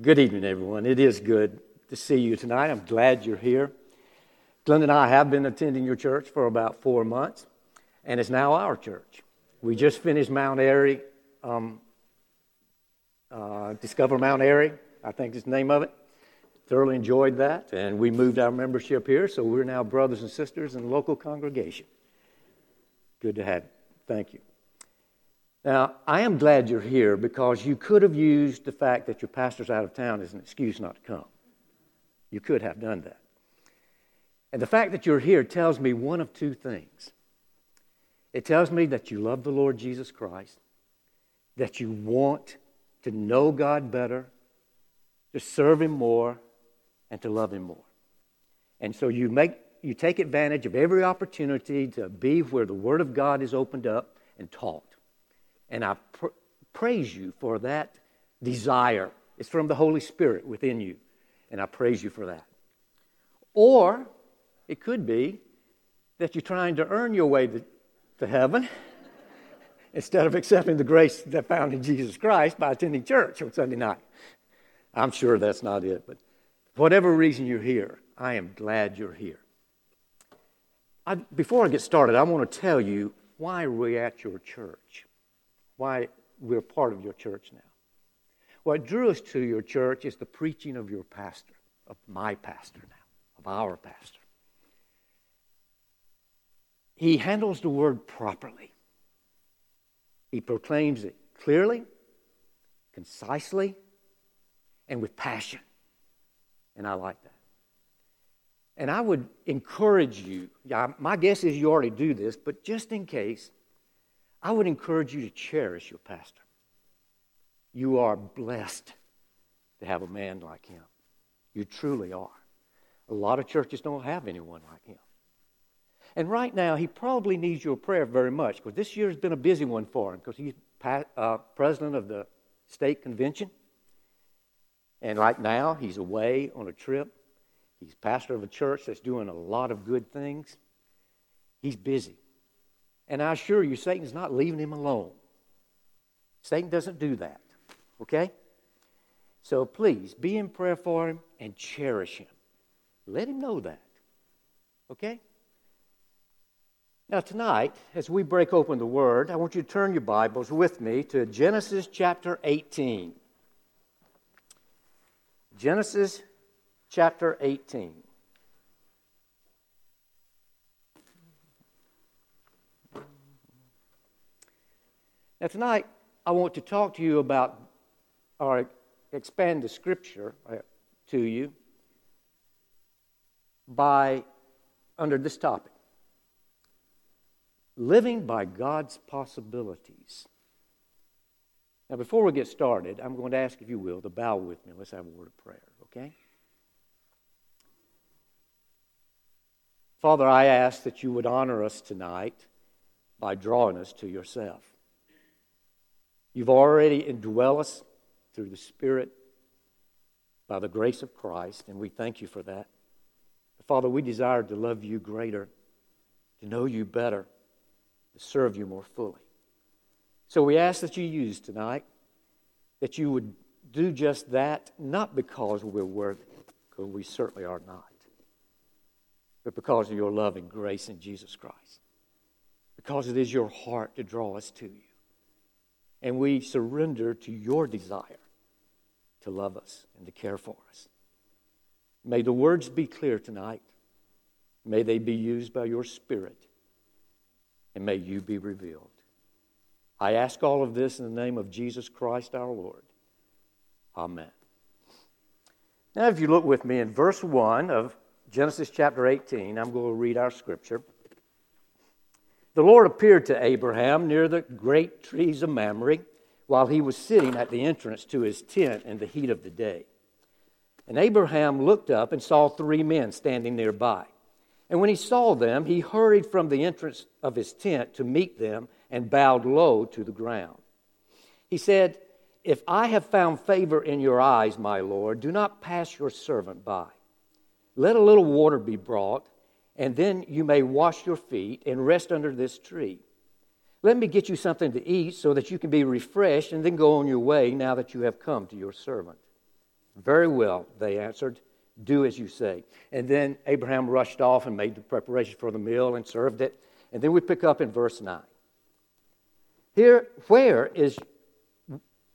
Good evening, everyone. It is good to see you tonight. I'm glad you're here. Glenn and I have been attending your church for about four months, and it's now our church. We just finished Mount Airy, um, uh, Discover Mount Airy, I think is the name of it. Thoroughly enjoyed that, and we moved our membership here, so we're now brothers and sisters in the local congregation. Good to have you. Thank you. Now, I am glad you're here because you could have used the fact that your pastor's out of town as an excuse not to come. You could have done that. And the fact that you're here tells me one of two things. It tells me that you love the Lord Jesus Christ, that you want to know God better, to serve Him more, and to love Him more. And so you, make, you take advantage of every opportunity to be where the Word of God is opened up and taught. And I pr- praise you for that desire. It's from the Holy Spirit within you. And I praise you for that. Or it could be that you're trying to earn your way to, to heaven instead of accepting the grace that found in Jesus Christ by attending church on Sunday night. I'm sure that's not it, but whatever reason you're here, I am glad you're here. I, before I get started, I want to tell you why we're at your church why we're part of your church now. What drew us to your church is the preaching of your pastor, of my pastor now, of our pastor. He handles the word properly. He proclaims it clearly, concisely, and with passion. And I like that. And I would encourage you, my guess is you already do this, but just in case, I would encourage you to cherish your pastor. You are blessed to have a man like him. You truly are. A lot of churches don't have anyone like him. And right now, he probably needs your prayer very much because this year has been a busy one for him because he's uh, president of the state convention. And right now, he's away on a trip. He's pastor of a church that's doing a lot of good things. He's busy. And I assure you, Satan's not leaving him alone. Satan doesn't do that. Okay? So please be in prayer for him and cherish him. Let him know that. Okay? Now, tonight, as we break open the Word, I want you to turn your Bibles with me to Genesis chapter 18. Genesis chapter 18. Now, tonight, I want to talk to you about, or expand the scripture uh, to you by, under this topic living by God's possibilities. Now, before we get started, I'm going to ask, if you will, to bow with me. Let's have a word of prayer, okay? Father, I ask that you would honor us tonight by drawing us to yourself. You've already indwell us through the Spirit by the grace of Christ, and we thank you for that. Father, we desire to love you greater, to know you better, to serve you more fully. So we ask that you use tonight, that you would do just that, not because we're worthy, because we certainly are not, but because of your love and grace in Jesus Christ. Because it is your heart to draw us to you and we surrender to your desire to love us and to care for us. May the words be clear tonight. May they be used by your Spirit. And may you be revealed. I ask all of this in the name of Jesus Christ our Lord. Amen. Now, if you look with me in verse 1 of Genesis chapter 18, I'm going to read our scripture. The Lord appeared to Abraham near the great trees of Mamre while he was sitting at the entrance to his tent in the heat of the day. And Abraham looked up and saw three men standing nearby. And when he saw them, he hurried from the entrance of his tent to meet them and bowed low to the ground. He said, If I have found favor in your eyes, my Lord, do not pass your servant by. Let a little water be brought and then you may wash your feet and rest under this tree. Let me get you something to eat so that you can be refreshed and then go on your way now that you have come to your servant. Very well, they answered. Do as you say. And then Abraham rushed off and made the preparation for the meal and served it. And then we pick up in verse 9. Here, where is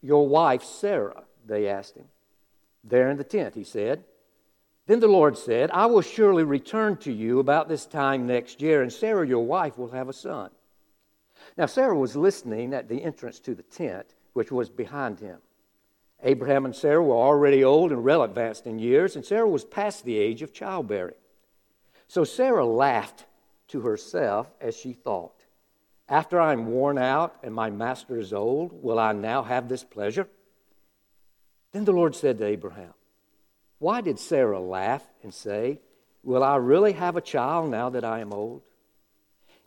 your wife Sarah? They asked him. There in the tent, he said. Then the Lord said, I will surely return to you about this time next year, and Sarah, your wife, will have a son. Now, Sarah was listening at the entrance to the tent, which was behind him. Abraham and Sarah were already old and well advanced in years, and Sarah was past the age of childbearing. So Sarah laughed to herself as she thought, After I am worn out and my master is old, will I now have this pleasure? Then the Lord said to Abraham, Why did Sarah laugh and say, Will I really have a child now that I am old?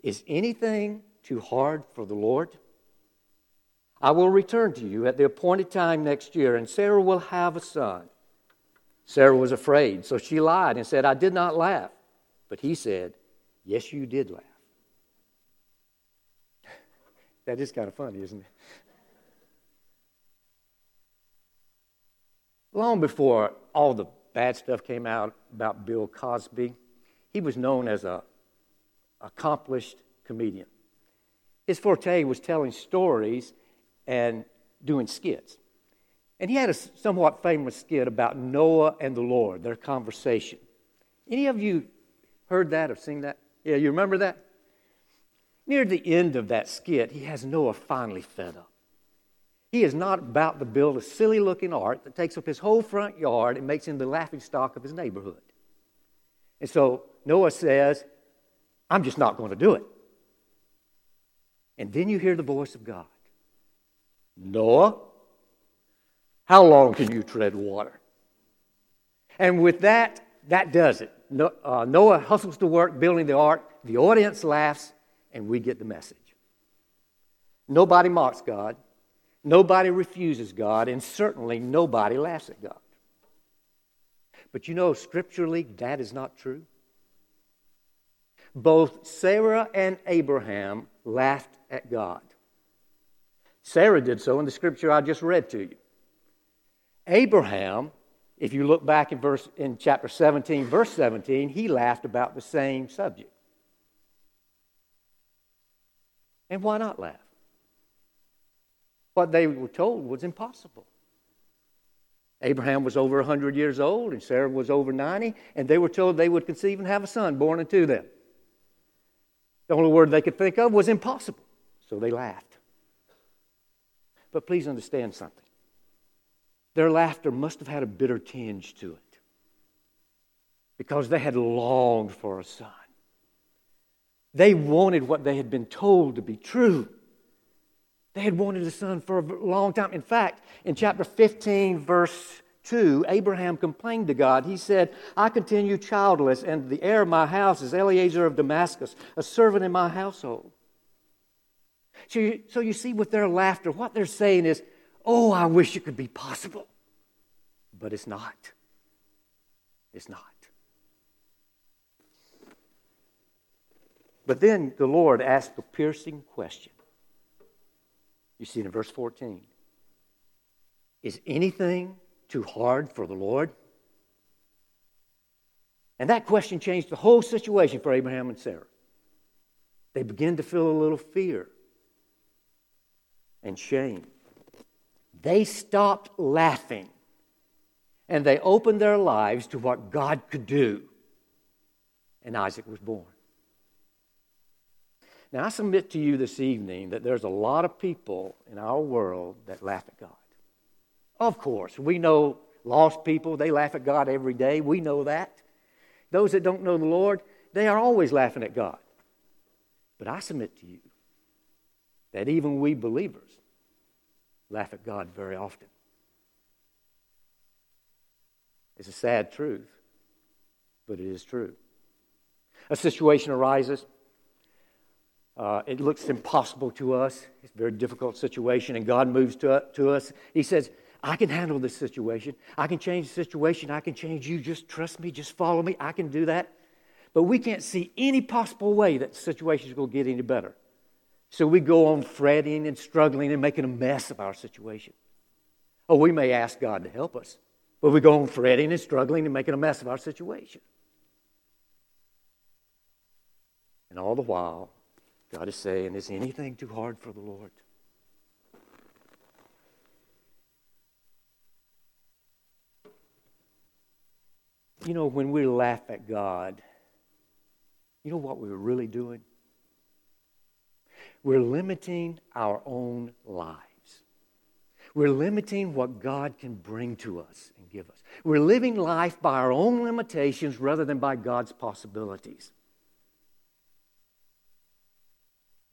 Is anything too hard for the Lord? I will return to you at the appointed time next year, and Sarah will have a son. Sarah was afraid, so she lied and said, I did not laugh. But he said, Yes, you did laugh. that is kind of funny, isn't it? Long before all the bad stuff came out about Bill Cosby, he was known as a accomplished comedian. His forte was telling stories and doing skits. And he had a somewhat famous skit about Noah and the Lord, their conversation. Any of you heard that or seen that? Yeah, you remember that? Near the end of that skit, he has Noah finally fed up. He is not about to build a silly looking ark that takes up his whole front yard and makes him the laughing stock of his neighborhood. And so Noah says, I'm just not going to do it. And then you hear the voice of God Noah, how long can you tread water? And with that, that does it. Uh, Noah hustles to work building the ark, the audience laughs, and we get the message. Nobody mocks God, nobody refuses God, and certainly nobody laughs at God. But you know, scripturally, that is not true. Both Sarah and Abraham laughed at God. Sarah did so in the scripture I just read to you. Abraham, if you look back in verse in chapter 17, verse 17, he laughed about the same subject. And why not laugh? What they were told was impossible. Abraham was over 100 years old and Sarah was over 90, and they were told they would conceive and have a son born unto them. The only word they could think of was impossible, so they laughed. But please understand something. Their laughter must have had a bitter tinge to it because they had longed for a son. They wanted what they had been told to be true. They had wanted a son for a long time. In fact, in chapter 15, verse 2, Abraham complained to God. He said, I continue childless, and the heir of my house is Eliezer of Damascus, a servant in my household. So you, so you see, with their laughter, what they're saying is, Oh, I wish it could be possible. But it's not. It's not. But then the Lord asked a piercing question. You see it in verse 14. Is anything too hard for the Lord? And that question changed the whole situation for Abraham and Sarah. They began to feel a little fear and shame. They stopped laughing and they opened their lives to what God could do. And Isaac was born. Now, I submit to you this evening that there's a lot of people in our world that laugh at God. Of course, we know lost people, they laugh at God every day. We know that. Those that don't know the Lord, they are always laughing at God. But I submit to you that even we believers laugh at God very often. It's a sad truth, but it is true. A situation arises. Uh, it looks impossible to us. It's a very difficult situation, and God moves to, to us. He says, I can handle this situation. I can change the situation. I can change you. Just trust me. Just follow me. I can do that. But we can't see any possible way that the situation is going to get any better. So we go on fretting and struggling and making a mess of our situation. Or we may ask God to help us, But we go on fretting and struggling and making a mess of our situation. And all the while, God is saying, Is anything too hard for the Lord? You know, when we laugh at God, you know what we're really doing? We're limiting our own lives. We're limiting what God can bring to us and give us. We're living life by our own limitations rather than by God's possibilities.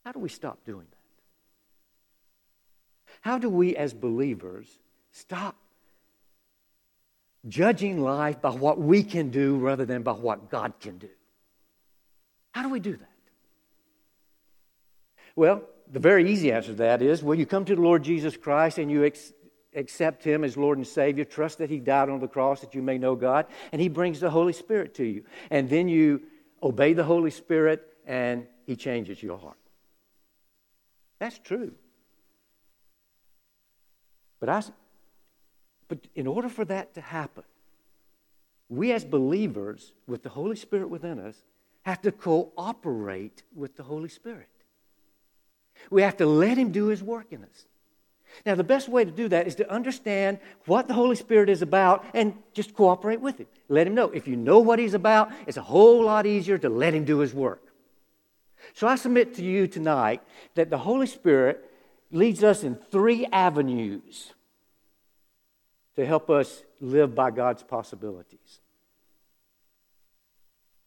How do we stop doing that? How do we, as believers, stop judging life by what we can do rather than by what God can do? How do we do that? Well, the very easy answer to that is well, you come to the Lord Jesus Christ and you ex- accept Him as Lord and Savior, trust that He died on the cross that you may know God, and He brings the Holy Spirit to you. And then you obey the Holy Spirit and He changes your heart. That's true. But, I, but in order for that to happen, we as believers with the Holy Spirit within us have to cooperate with the Holy Spirit. We have to let Him do His work in us. Now, the best way to do that is to understand what the Holy Spirit is about and just cooperate with Him. Let Him know. If you know what He's about, it's a whole lot easier to let Him do His work. So I submit to you tonight that the Holy Spirit leads us in three avenues to help us live by God's possibilities.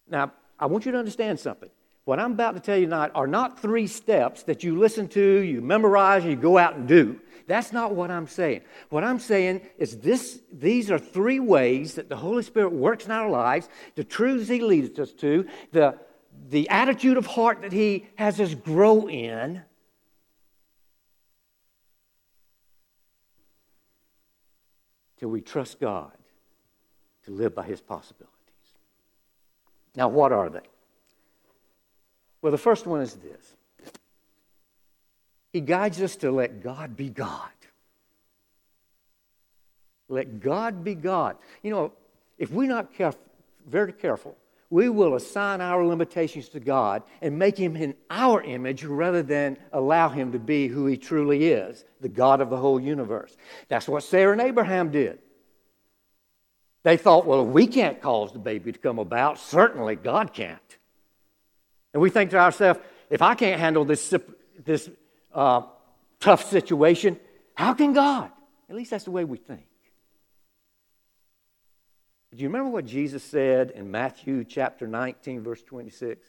Now, I want you to understand something. What I'm about to tell you tonight are not three steps that you listen to, you memorize, and you go out and do. That's not what I'm saying. What I'm saying is this, these are three ways that the Holy Spirit works in our lives, the truths He leads us to, the, the attitude of heart that He has us grow in. Till we trust God to live by His possibilities. Now, what are they? Well, the first one is this He guides us to let God be God. Let God be God. You know, if we're not very careful, we will assign our limitations to God and make Him in our image rather than allow Him to be who He truly is, the God of the whole universe. That's what Sarah and Abraham did. They thought, well, we can't cause the baby to come about. Certainly, God can't. And we think to ourselves, if I can't handle this, this uh, tough situation, how can God? At least that's the way we think. Do you remember what Jesus said in Matthew chapter 19, verse 26?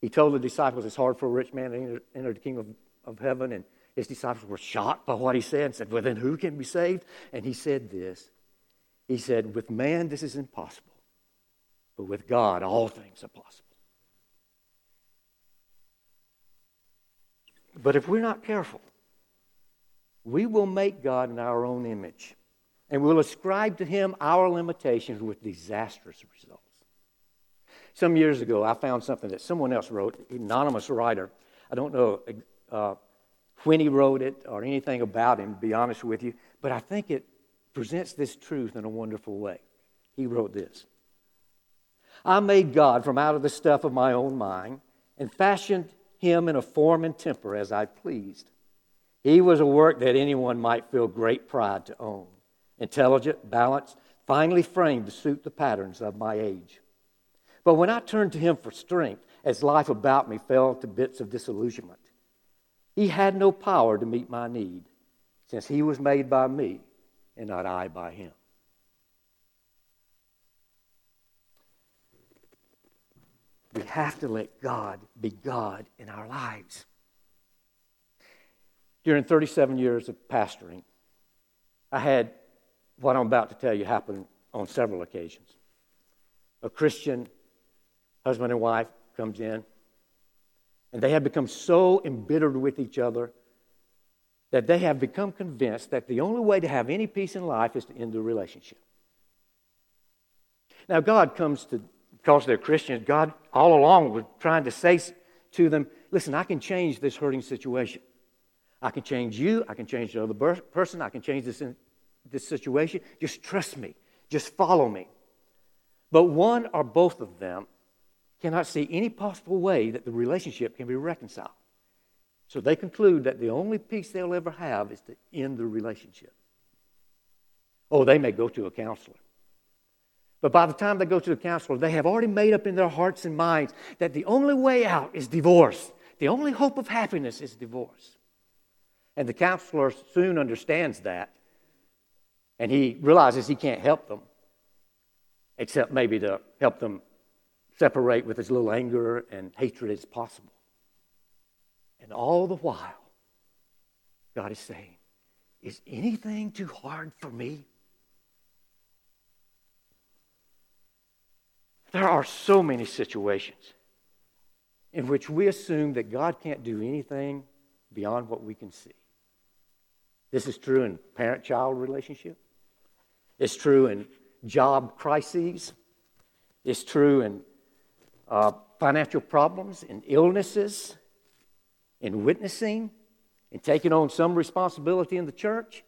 He told the disciples it's hard for a rich man to enter, enter the kingdom of, of heaven, and his disciples were shocked by what he said and said, Well, then who can be saved? And he said this he said, With man, this is impossible, but with God, all things are possible. But if we're not careful, we will make God in our own image, and we'll ascribe to him our limitations with disastrous results. Some years ago, I found something that someone else wrote, an anonymous writer. I don't know uh, when he wrote it or anything about him, to be honest with you, but I think it presents this truth in a wonderful way. He wrote this I made God from out of the stuff of my own mind and fashioned him in a form and temper as I pleased. He was a work that anyone might feel great pride to own. Intelligent, balanced, finely framed to suit the patterns of my age. But when I turned to him for strength, as life about me fell to bits of disillusionment, he had no power to meet my need, since he was made by me and not I by him. We have to let God be God in our lives. During 37 years of pastoring, I had what I'm about to tell you happened on several occasions. A Christian husband and wife comes in, and they have become so embittered with each other that they have become convinced that the only way to have any peace in life is to end the relationship. Now, God comes to, because they're Christians, God all along was trying to say to them, listen, I can change this hurting situation. I can change you. I can change the other person. I can change this this situation, just trust me, just follow me. But one or both of them cannot see any possible way that the relationship can be reconciled. So they conclude that the only peace they'll ever have is to end the relationship. Oh, they may go to a counselor. But by the time they go to the counselor, they have already made up in their hearts and minds that the only way out is divorce. The only hope of happiness is divorce. And the counselor soon understands that. And he realizes he can't help them, except maybe to help them separate with as little anger and hatred as possible. And all the while, God is saying, Is anything too hard for me? There are so many situations in which we assume that God can't do anything beyond what we can see. This is true in parent child relationship. It's true in job crises. It's true in uh, financial problems, in illnesses, in witnessing, in taking on some responsibility in the church.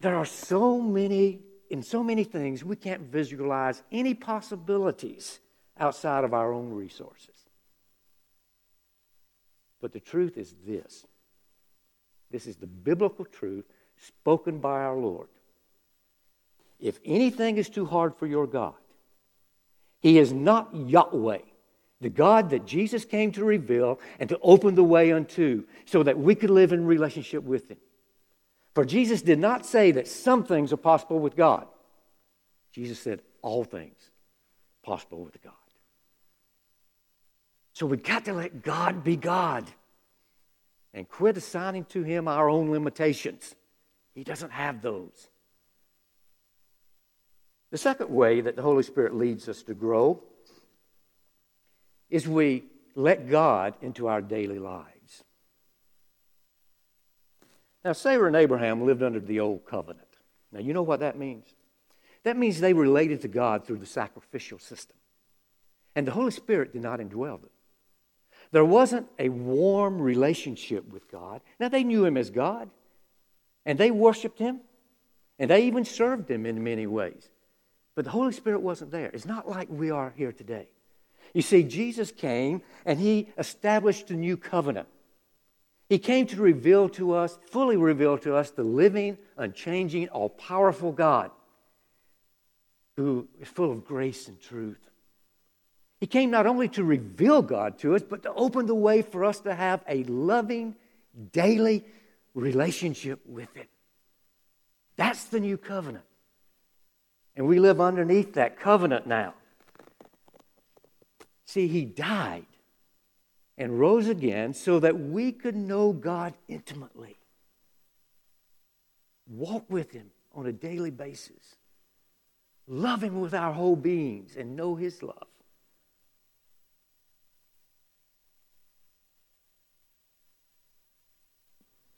There are so many in so many things, we can't visualize any possibilities outside of our own resources. But the truth is this this is the biblical truth spoken by our Lord. If anything is too hard for your God, He is not Yahweh, the God that Jesus came to reveal and to open the way unto so that we could live in relationship with Him. For Jesus did not say that some things are possible with God. Jesus said all things possible with God. So we've got to let God be God and quit assigning to Him our own limitations. He doesn't have those. The second way that the Holy Spirit leads us to grow is we let God into our daily lives. Now, Sarah and Abraham lived under the old covenant. Now, you know what that means? That means they related to God through the sacrificial system. And the Holy Spirit did not indwell them. There wasn't a warm relationship with God. Now, they knew Him as God, and they worshiped Him, and they even served Him in many ways. But the Holy Spirit wasn't there. It's not like we are here today. You see, Jesus came and He established a new covenant. He came to reveal to us, fully reveal to us, the living, unchanging, all powerful God who is full of grace and truth. He came not only to reveal God to us, but to open the way for us to have a loving, daily relationship with it. That's the new covenant. And we live underneath that covenant now. See, He died and rose again so that we could know God intimately, walk with Him on a daily basis, love Him with our whole beings, and know His love.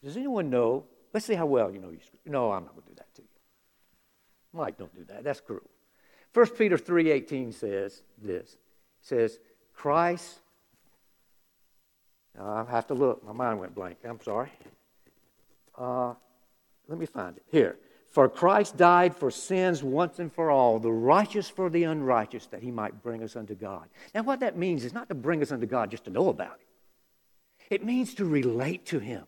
Does anyone know? Let's see how well you know you. No, I'm not going to do that to you. Mike, don't do that. That's cruel. 1 Peter 3.18 says this. It says, Christ I have to look. My mind went blank. I'm sorry. Uh, let me find it. Here. For Christ died for sins once and for all, the righteous for the unrighteous, that he might bring us unto God. Now, what that means is not to bring us unto God just to know about it, it means to relate to him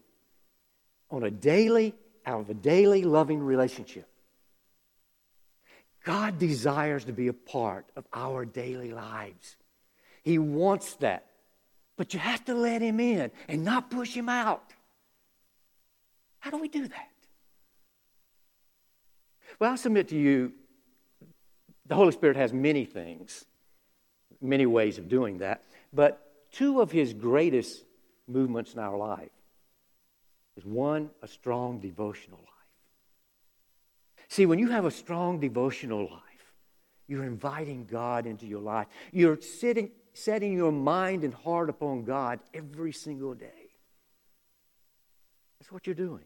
on a daily, out of a daily loving relationship. God desires to be a part of our daily lives. He wants that. But you have to let him in and not push him out. How do we do that? Well, I submit to you, the Holy Spirit has many things, many ways of doing that, but two of his greatest movements in our life is one, a strong devotional life. See, when you have a strong devotional life, you're inviting God into your life. You're sitting, setting your mind and heart upon God every single day. That's what you're doing.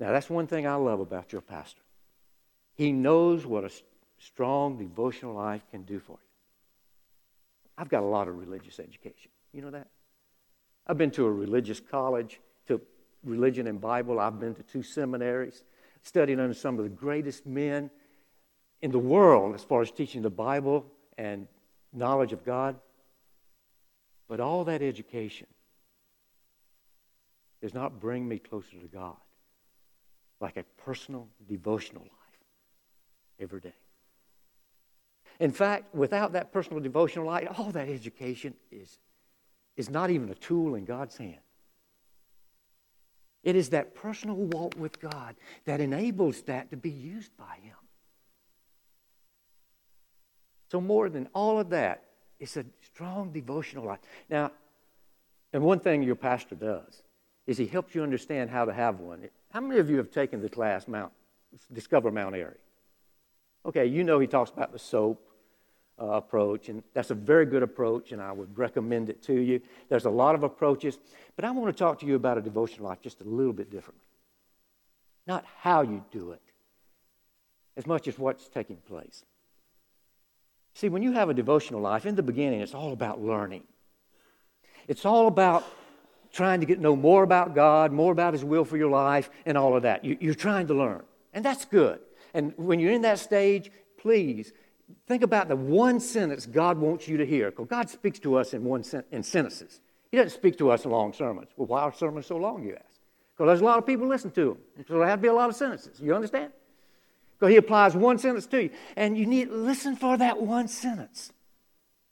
Now, that's one thing I love about your pastor. He knows what a strong devotional life can do for you. I've got a lot of religious education. You know that? I've been to a religious college, to religion and Bible. I've been to two seminaries, studied under some of the greatest men in the world as far as teaching the Bible and knowledge of God. But all that education does not bring me closer to God like a personal devotional life every day. In fact, without that personal devotional life, all that education is, is not even a tool in God's hand. It is that personal walk with God that enables that to be used by Him. So, more than all of that, it's a strong devotional life. Now, and one thing your pastor does is he helps you understand how to have one. How many of you have taken the class Mount Discover Mount Airy? Okay, you know he talks about the SOAP uh, approach, and that's a very good approach, and I would recommend it to you. There's a lot of approaches, but I want to talk to you about a devotional life just a little bit differently. Not how you do it, as much as what's taking place. See, when you have a devotional life, in the beginning, it's all about learning. It's all about trying to get know more about God, more about His will for your life, and all of that. You, are trying to learn, and that's good. And when you're in that stage, please think about the one sentence God wants you to hear. Because God speaks to us in one sen- in sentences. He doesn't speak to us in long sermons. Well, why are sermons so long? You ask. Because there's a lot of people listen to them, so there have to be a lot of sentences. You understand? Because he applies one sentence to you. And you need to listen for that one sentence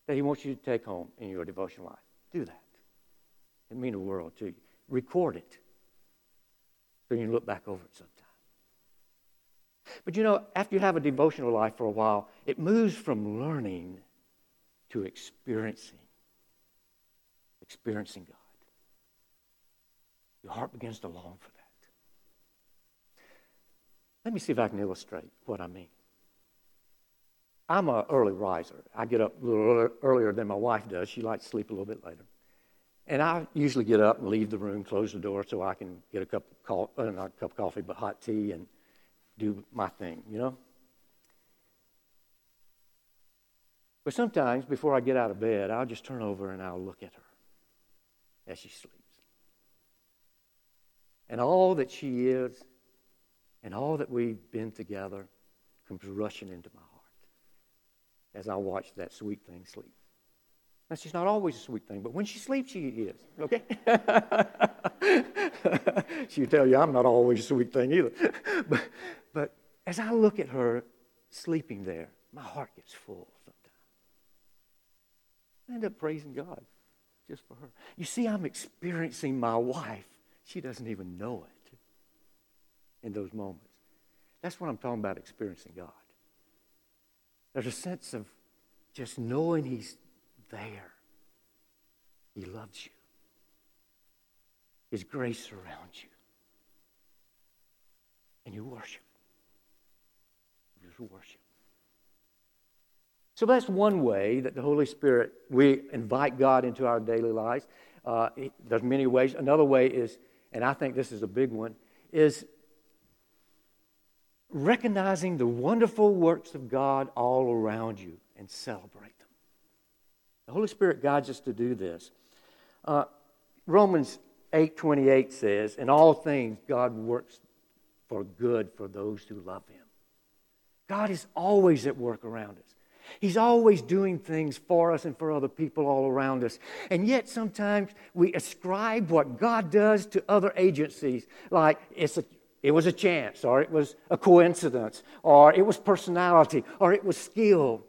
that he wants you to take home in your devotional life. Do that. It means the world to you. Record it so you can look back over it sometime. But you know, after you have a devotional life for a while, it moves from learning to experiencing. Experiencing God. Your heart begins to long for that. let me see if I can illustrate what I mean. I'm an early riser. I get up a little earlier than my wife does. She likes to sleep a little bit later. And I usually get up and leave the room, close the door so I can get a cup of coffee, uh, not a cup of coffee, but hot tea and do my thing, you know? But sometimes before I get out of bed, I'll just turn over and I'll look at her as she sleeps. And all that she is and all that we've been together comes rushing into my heart as I watch that sweet thing sleep. Now, she's not always a sweet thing, but when she sleeps, she is, okay? She'll tell you I'm not always a sweet thing either. but, but as I look at her sleeping there, my heart gets full sometimes. I end up praising God just for her. You see, I'm experiencing my wife. She doesn't even know it in those moments. That's what I'm talking about experiencing God. There's a sense of just knowing He's there. He loves you. His grace surrounds you. And you worship. You just worship. So that's one way that the Holy Spirit, we invite God into our daily lives. Uh, there's many ways. Another way is, and I think this is a big one, is recognizing the wonderful works of God all around you and celebrate. The Holy Spirit guides us to do this. Uh, Romans 8:28 says, "In all things God works for good for those who love him." God is always at work around us. He's always doing things for us and for other people all around us. And yet sometimes we ascribe what God does to other agencies, like it's a it was a chance, or it was a coincidence, or it was personality, or it was skill.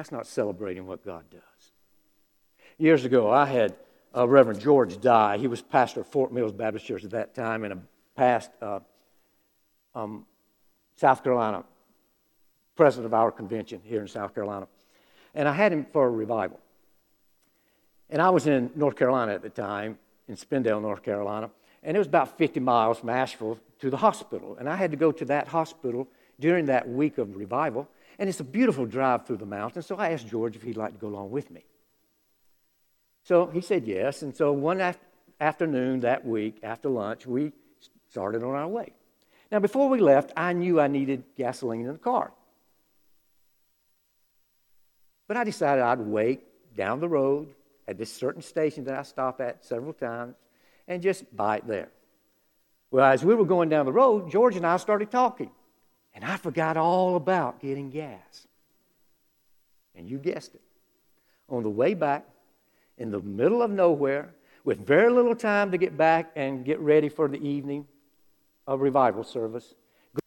That's not celebrating what God does. Years ago, I had uh, Reverend George die. He was pastor of Fort Mills Baptist Church at that time and a past uh, um, South Carolina president of our convention here in South Carolina. And I had him for a revival. And I was in North Carolina at the time, in Spindale, North Carolina, and it was about 50 miles from Asheville to the hospital. And I had to go to that hospital during that week of revival, and it's a beautiful drive through the mountains. So I asked George if he'd like to go along with me. So he said yes, and so one af- afternoon that week after lunch, we started on our way. Now, before we left, I knew I needed gasoline in the car. But I decided I'd wait down the road at this certain station that I stop at several times and just buy it there. Well, as we were going down the road, George and I started talking, and I forgot all about getting gas. And you guessed it. On the way back, in the middle of nowhere, with very little time to get back and get ready for the evening of revival service,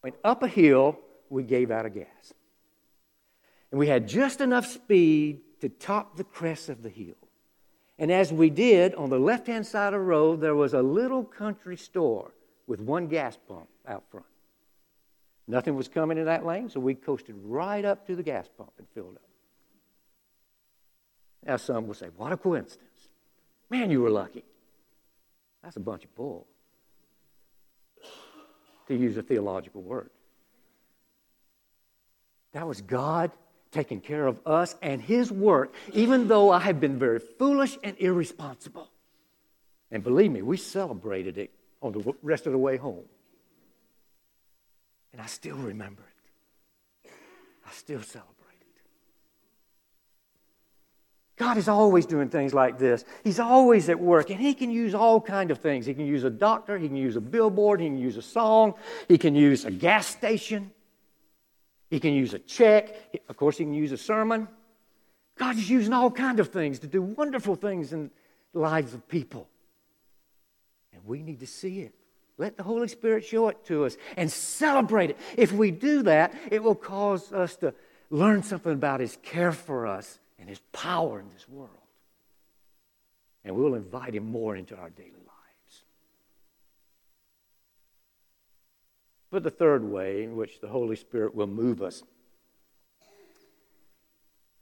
going up a hill, we gave out of gas. And we had just enough speed to top the crest of the hill. And as we did, on the left hand side of the road, there was a little country store with one gas pump out front. Nothing was coming in that lane, so we coasted right up to the gas pump and filled up. Now, some will say, What a coincidence. Man, you were lucky. That's a bunch of bull, to use a theological word. That was God taking care of us and His work, even though I had been very foolish and irresponsible. And believe me, we celebrated it on the rest of the way home. I still remember it. I still celebrate it. God is always doing things like this. He's always at work, and He can use all kind of things. He can use a doctor, He can use a billboard, He can use a song, He can use a gas station, He can use a check. Of course, He can use a sermon. God is using all kind of things to do wonderful things in the lives of people. And we need to see it. Let the Holy Spirit show it to us and celebrate it. If we do that, it will cause us to learn something about His care for us and His power in this world. And we'll invite Him more into our daily lives. But the third way in which the Holy Spirit will move us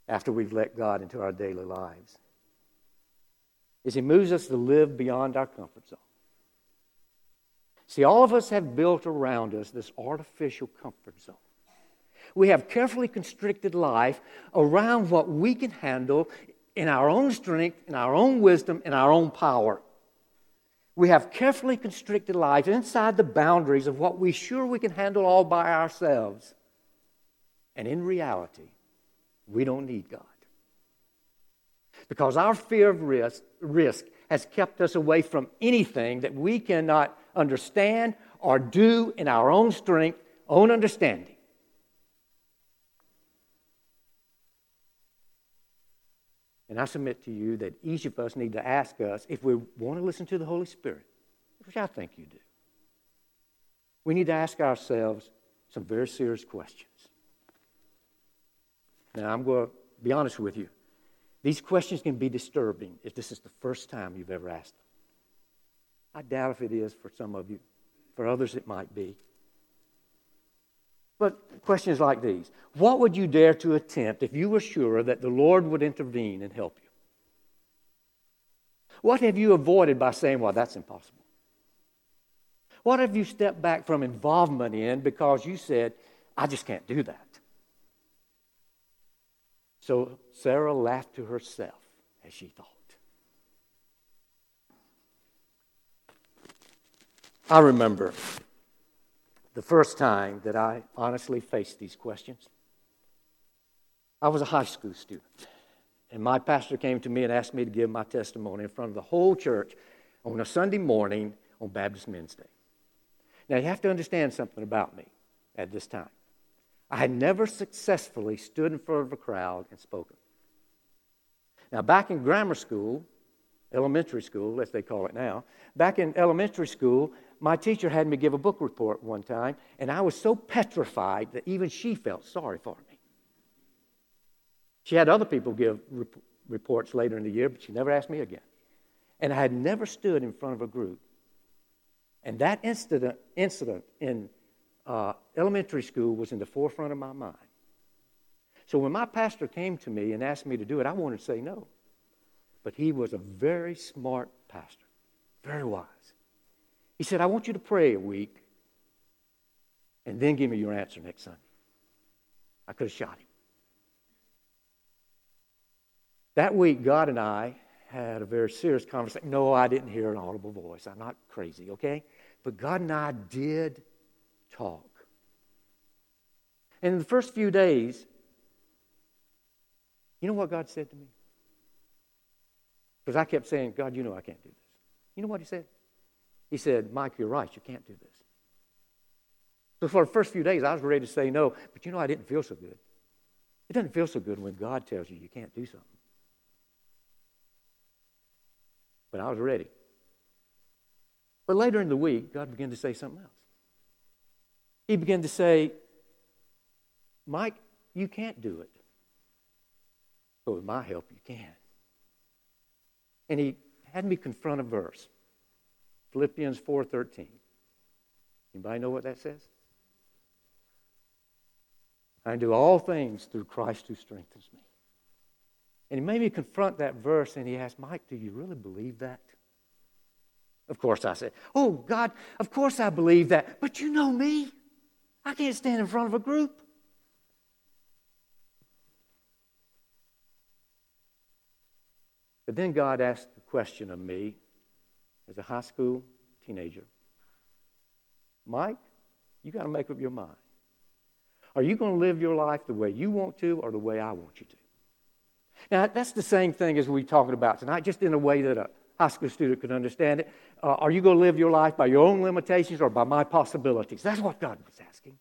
after we've let God into our daily lives is He moves us to live beyond our comfort zone. See, all of us have built around us this artificial comfort zone. We have carefully constricted life around what we can handle in our own strength, in our own wisdom, in our own power. We have carefully constricted life inside the boundaries of what we sure we can handle all by ourselves. And in reality, we don't need God. Because our fear of risk, risk has kept us away from anything that we cannot understand or do in our own strength, own understanding. And I submit to you that each of us need to ask us if we want to listen to the Holy Spirit, which I think you do. We need to ask ourselves some very serious questions. Now, I'm going to be honest with you. These questions can be disturbing if this is the first time you've ever asked them. I doubt if it is for some of you. For others, it might be. But questions like these What would you dare to attempt if you were sure that the Lord would intervene and help you? What have you avoided by saying, Well, that's impossible? What have you stepped back from involvement in because you said, I just can't do that? So Sarah laughed to herself as she thought. I remember the first time that I honestly faced these questions. I was a high school student, and my pastor came to me and asked me to give my testimony in front of the whole church on a Sunday morning on Baptist Men's Day. Now, you have to understand something about me at this time. I had never successfully stood in front of a crowd and spoken. Now, back in grammar school, elementary school, as they call it now, back in elementary school, my teacher had me give a book report one time, and I was so petrified that even she felt sorry for me. She had other people give rep- reports later in the year, but she never asked me again. And I had never stood in front of a group. And that incident, incident in uh, elementary school was in the forefront of my mind. So when my pastor came to me and asked me to do it, I wanted to say no. But he was a very smart pastor, very wise. He said, I want you to pray a week and then give me your answer next Sunday. I could have shot him. That week, God and I had a very serious conversation. No, I didn't hear an audible voice. I'm not crazy, okay? But God and I did talk. And in the first few days, you know what God said to me? Because I kept saying, God, you know I can't do this. You know what he said? He said, Mike, you're right. You can't do this. So for the first few days, I was ready to say no, but you know, I didn't feel so good. It doesn't feel so good when God tells you you can't do something. But I was ready. But later in the week, God began to say something else. He began to say, Mike, you can't do it. But with my help, you can. And he had me confront a verse. Philippians 4.13. Anybody know what that says? I do all things through Christ who strengthens me. And he made me confront that verse and he asked, Mike, do you really believe that? Of course I said, Oh, God, of course I believe that. But you know me. I can't stand in front of a group. But then God asked the question of me as a high school teenager Mike, you got to make up your mind. Are you going to live your life the way you want to or the way I want you to? Now, that's the same thing as we're talking about tonight, just in a way that a high school student could understand it. Uh, are you going to live your life by your own limitations or by my possibilities? That's what God was asking.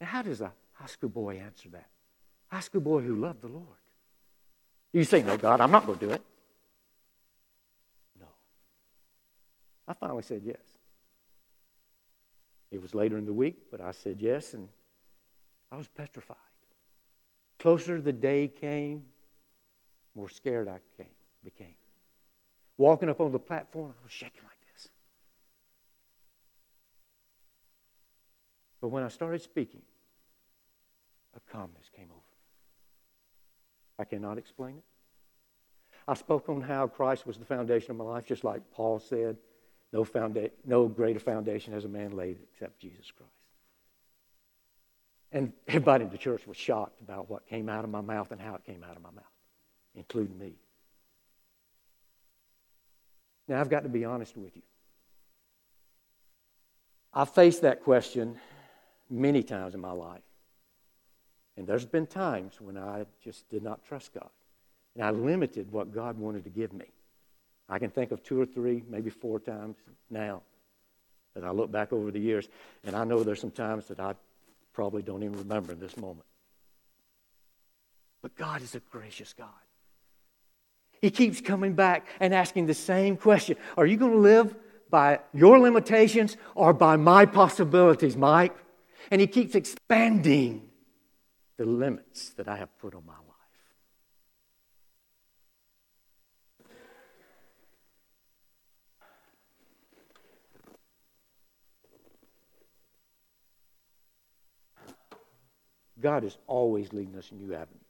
Now, how does a high school boy answer that? High school boy who loved the Lord. You say, No, God, I'm not going to do it. I finally said yes. It was later in the week, but I said yes, and I was petrified. Closer the day came, more scared I came, became. Walking up on the platform, I was shaking like this. But when I started speaking, a calmness came over. me. I cannot explain it. I spoke on how Christ was the foundation of my life, just like Paul said. No, founda- no greater foundation has a man laid except Jesus Christ. And everybody in the church was shocked about what came out of my mouth and how it came out of my mouth, including me. Now, I've got to be honest with you. I've faced that question many times in my life. And there's been times when I just did not trust God. And I limited what God wanted to give me. I can think of two or three, maybe four times now that I look back over the years. And I know there's some times that I probably don't even remember in this moment. But God is a gracious God. He keeps coming back and asking the same question Are you going to live by your limitations or by my possibilities, Mike? And He keeps expanding the limits that I have put on my life. God is always leading us in new avenues.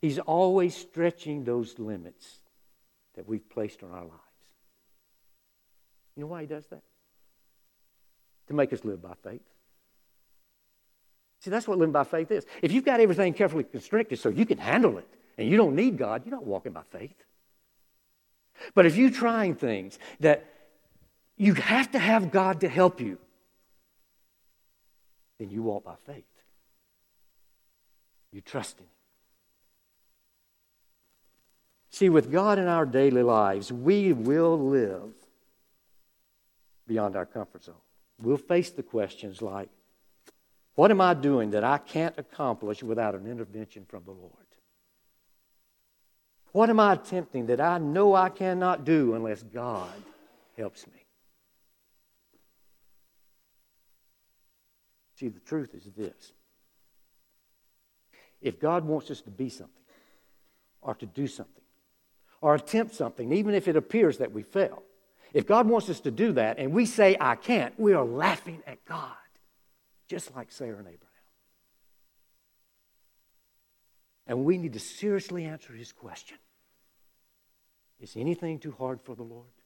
He's always stretching those limits that we've placed on our lives. You know why He does that? To make us live by faith. See, that's what living by faith is. If you've got everything carefully constricted so you can handle it and you don't need God, you're not walking by faith. But if you're trying things that you have to have God to help you, then you walk by faith. You trust in Him. See, with God in our daily lives, we will live beyond our comfort zone. We'll face the questions like, what am I doing that I can't accomplish without an intervention from the Lord? What am I attempting that I know I cannot do unless God helps me? See, the truth is this if God wants us to be something, or to do something, or attempt something, even if it appears that we fail, if God wants us to do that and we say, I can't, we are laughing at God, just like Sarah and Abraham. And we need to seriously answer his question Is anything too hard for the Lord?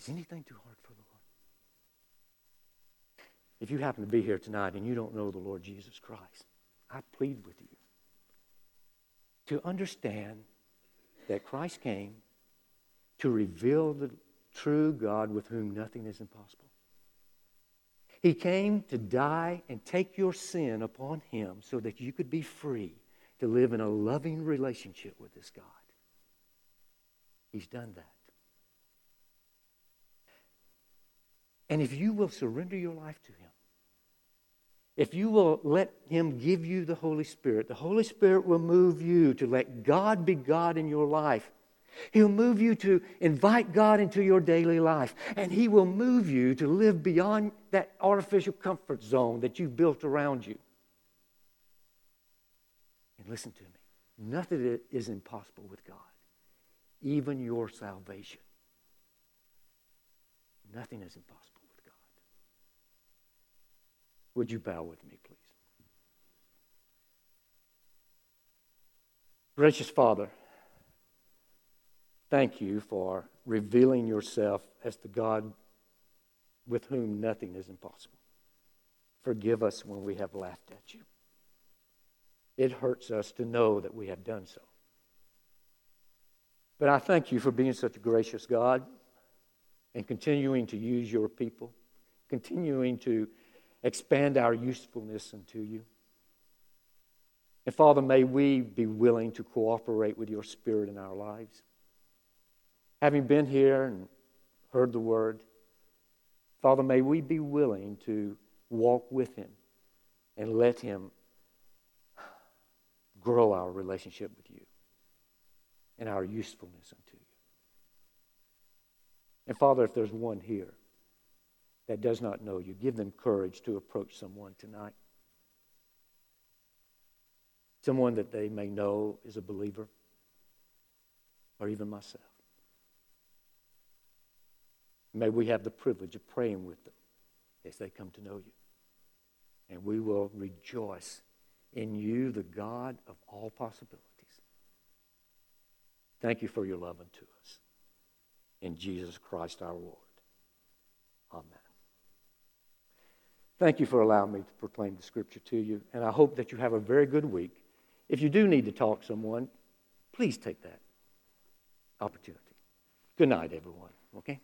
Is anything too hard for the Lord? If you happen to be here tonight and you don't know the Lord Jesus Christ, I plead with you to understand that Christ came to reveal the true God with whom nothing is impossible. He came to die and take your sin upon him so that you could be free to live in a loving relationship with this God. He's done that. And if you will surrender your life to Him, if you will let Him give you the Holy Spirit, the Holy Spirit will move you to let God be God in your life. He'll move you to invite God into your daily life. And He will move you to live beyond that artificial comfort zone that you've built around you. And listen to me nothing is impossible with God, even your salvation. Nothing is impossible. Would you bow with me, please? Gracious Father, thank you for revealing yourself as the God with whom nothing is impossible. Forgive us when we have laughed at you it hurts us to know that we have done so. But I thank you for being such a gracious God and continuing to use your people, continuing to expand our usefulness unto you. And Father, may we be willing to cooperate with your Spirit in our lives. Having been here and heard the word, Father, may we be willing to walk with him and let him grow our relationship with you and our usefulness unto you. And Father, if there's one here that does not know you, give them courage to approach someone tonight. Someone that they may know is a believer, or even myself. May we have the privilege of praying with them as they come to know you. And we will rejoice in you, the God of all possibilities. Thank you for your love unto us. In Jesus Christ our Lord. Amen. Thank you for allowing me to proclaim the scripture to you, and I hope that you have a very good week. If you do need to talk to someone, please take that opportunity. Good night, everyone. Okay?